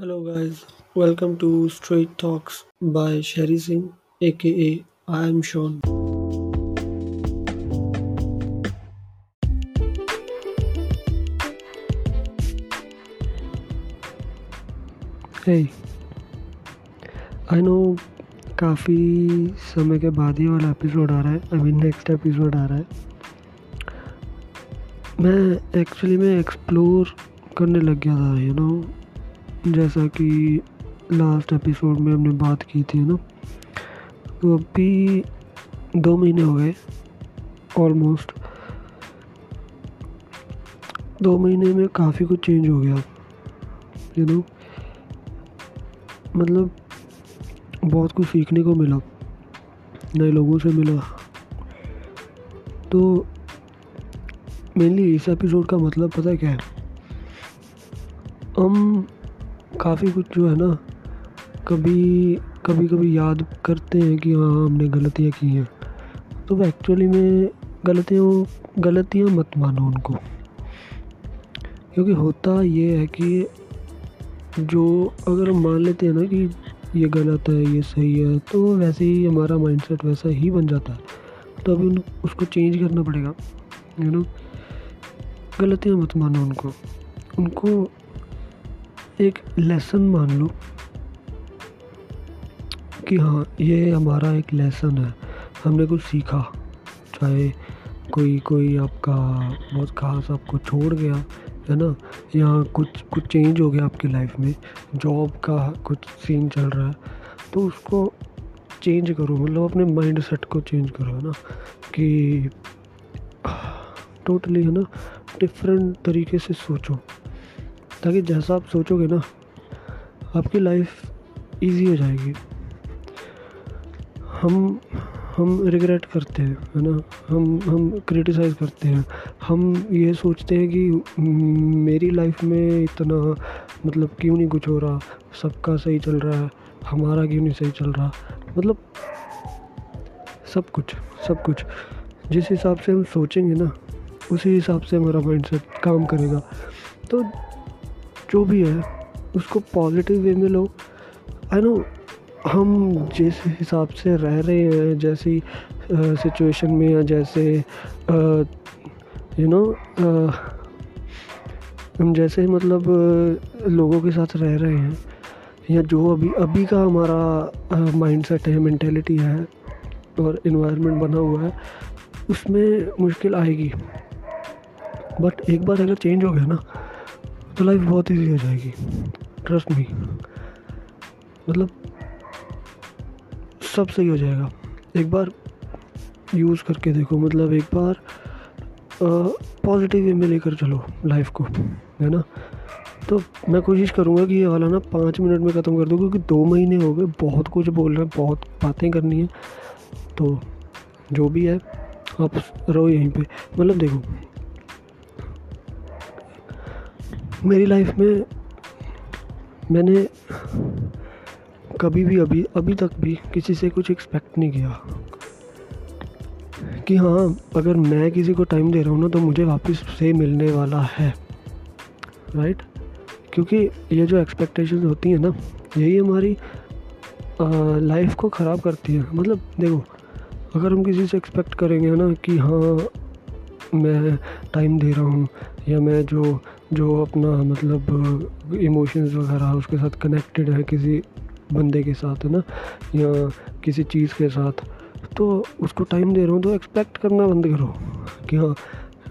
Hello guys welcome to straight talks by Sherry Singh A K A I am Shon I know काफ़ी समय के बाद ही वाला episode आ रहा है. आई मीन नेक्स्ट एपिसोड आ रहा है. मैं एक्चुअली मैं एक्सप्लोर करने लग गया था यू नो? जैसा कि लास्ट एपिसोड में हमने बात की थी ना? तो अभी दो महीने हो गए ऑलमोस्ट दो महीने में काफ़ी कुछ चेंज हो गया यू नो मतलब बहुत कुछ सीखने को मिला, नए लोगों से मिला। तो मेनली इस एपिसोड का मतलब पता क्या है? हम काफ़ी कुछ जो है ना, कभी कभी कभी याद करते हैं कि हाँ हमने गलतियाँ की हैं। तो एक्चुअली में गलतियों, गलतियाँ मत मानो उनको। क्योंकि होता ये है कि जो अगर हम मान लेते हैं ना कि ये गलत है, ये सही है तो वैसे ही हमारा माइंडसेट वैसा ही बन जाता है। तो अभी उसको चेंज करना पड़ेगा यू नो गलतियाँ मत मानो उनको। उनको एक लेसन मान लो कि हाँ ये हमारा एक लेसन है। हमने कुछ सीखा, चाहे कोई कोई आपका बहुत खास आपको छोड़ गया, है ना? या कुछ कुछ चेंज हो गया आपकी लाइफ में जॉब का कुछ सीन चल रहा है तो उसको चेंज करो। मतलब अपने माइंड सेट को चेंज करो, है ना? कि टोटली है ना? डिफरेंट तरीके से सोचो। ताकि जैसा आप सोचोगे ना, आपकी लाइफ इजी हो जाएगी। हम हम रिग्रेट करते हैं, है ना? हम हम क्रिटिसाइज़ करते हैं। हम ये सोचते हैं कि मेरी लाइफ में इतना मतलब क्यों नहीं कुछ हो रहा? सबका सही चल रहा है, हमारा क्यों नहीं सही चल रहा? मतलब सब कुछ सब कुछ। जिस हिसाब से हम सोचेंगे ना, उसी हिसाब से हमारा माइंडसेट काम करेगा। तो जो भी है, उसको पॉजिटिव वे में लो। आई नो हम जिस हिसाब से रह रहे हैं, जैसी सिचुएशन में या जैसे यू नो हम जैसे मतलब लोगों के साथ रह रहे हैं, या जो अभी अभी का हमारा माइंडसेट है मैंटेलिटी है, और इन्वायरमेंट बना हुआ है, उसमें मुश्किल आएगी। बट एक बार अगर चेंज हो गया ना तो लाइफ बहुत ईजी हो जाएगी ट्रस्ट मी मतलब सब सही हो जाएगा। एक बार यूज़ करके देखो मतलब एक बार पॉजिटिव वे में लेकर चलो लाइफ को, है ना? तो मैं कोशिश करूँगा कि ये वाला ना पाँच मिनट में ख़त्म कर दूँ, क्योंकि दो महीने हो गए, बहुत कुछ बोल रहे हैं, बहुत बातें करनी है। तो जो भी है, आप रहो यहीं पे। मतलब देखो मेरी लाइफ में मैंने कभी भी, अभी अभी तक भी किसी से कुछ एक्सपेक्ट नहीं किया। कि हाँ अगर मैं किसी को टाइम दे रहा हूँ ना तो मुझे वापस से मिलने वाला है। राइट क्योंकि ये जो एक्सपेक्टेशंस होती हैं ना, यही हमारी लाइफ को ख़राब करती है। मतलब देखो, अगर हम किसी से एक्सपेक्ट करेंगे ना कि हाँ मैं टाइम दे रहा हूँ, या मैं जो जो अपना मतलब इमोशंस वगैरह उसके साथ कनेक्टेड है किसी बंदे के साथ, है ना? या किसी चीज़ के साथ। तो उसको टाइम दे रहा हूँ तो एक्सपेक्ट करना बंद करो कि हाँ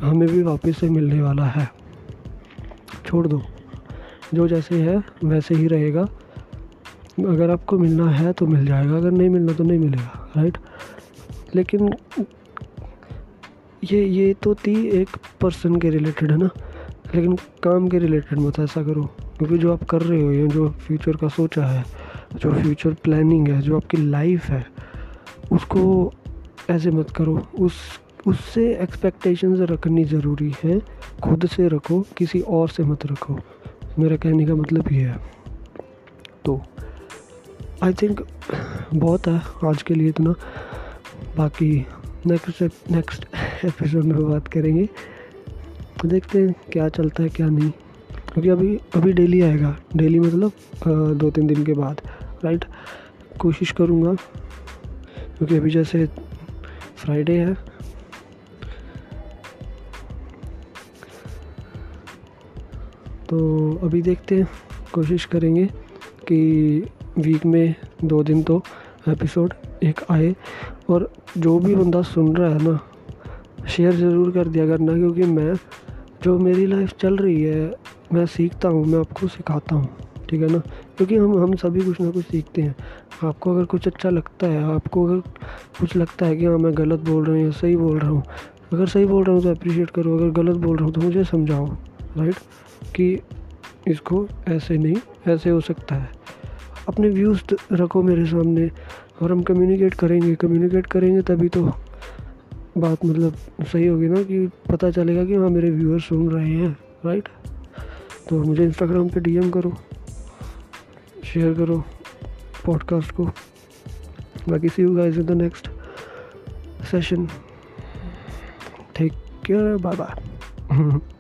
हमें भी वापस से मिलने वाला है। छोड़ दो। जो जैसे है, वैसे ही रहेगा। अगर आपको मिलना है तो मिल जाएगा, अगर नहीं मिलना तो नहीं मिलेगा राइट लेकिन ये ये तो थी एक पर्सन के रिलेटेड है ना? लेकिन काम के रिलेटेड मत ऐसा करो, क्योंकि जो आप कर रहे हो, या जो फ्यूचर का सोचा है, जो फ्यूचर प्लानिंग है, जो आपकी लाइफ है, उसको ऐसे मत करो। उस, उससे एक्सपेक्टेशंस रखनी ज़रूरी है। खुद से रखो, किसी और से मत रखो। मेरा कहने का मतलब ये है। तो आई थिंक बहुत है आज के लिए इतना। बाकी नेक्स्ट नेक्स्ट एपिसोड में बात करेंगे। देखते हैं क्या चलता है, क्या नहीं। क्योंकि अभी अभी डेली आएगा। डेली मतलब दो तीन दिन के बाद। राइट कोशिश करूँगा। क्योंकि अभी जैसे फ्राइडे है। तो अभी देखते हैं, कोशिश करेंगे कि वीक में दो दिन तो एपिसोड एक आए। और जो भी बंदा सुन रहा है ना शेयर ज़रूर कर दिया करना, क्योंकि मैं जो मेरी लाइफ चल रही है, मैं सीखता हूँ, मैं आपको सिखाता हूँ, ठीक है ना? क्योंकि हम हम सभी कुछ ना कुछ सीखते हैं। आपको अगर कुछ अच्छा लगता है, आपको अगर कुछ लगता है कि हाँ मैं गलत बोल रहा हूँ या सही बोल रहा हूँ, अगर सही बोल रहा हूँ तो अप्रिशिएट करो, अगर गलत बोल रहा हूँ तो मुझे समझाओ राइट कि इसको ऐसे नहीं, ऐसे हो सकता है। अपने व्यूज़ रखो मेरे सामने और हम कम्युनिकेट करेंगे कम्युनिकेट करेंगे तभी तो बात मतलब सही होगी ना कि पता चलेगा कि हाँ मेरे व्यूअर्स सुन रहे हैं राइट तो मुझे इंस्टाग्राम पे डीएम करो शेयर करो पॉडकास्ट को। बाकी see you guys in the next session take care bye bye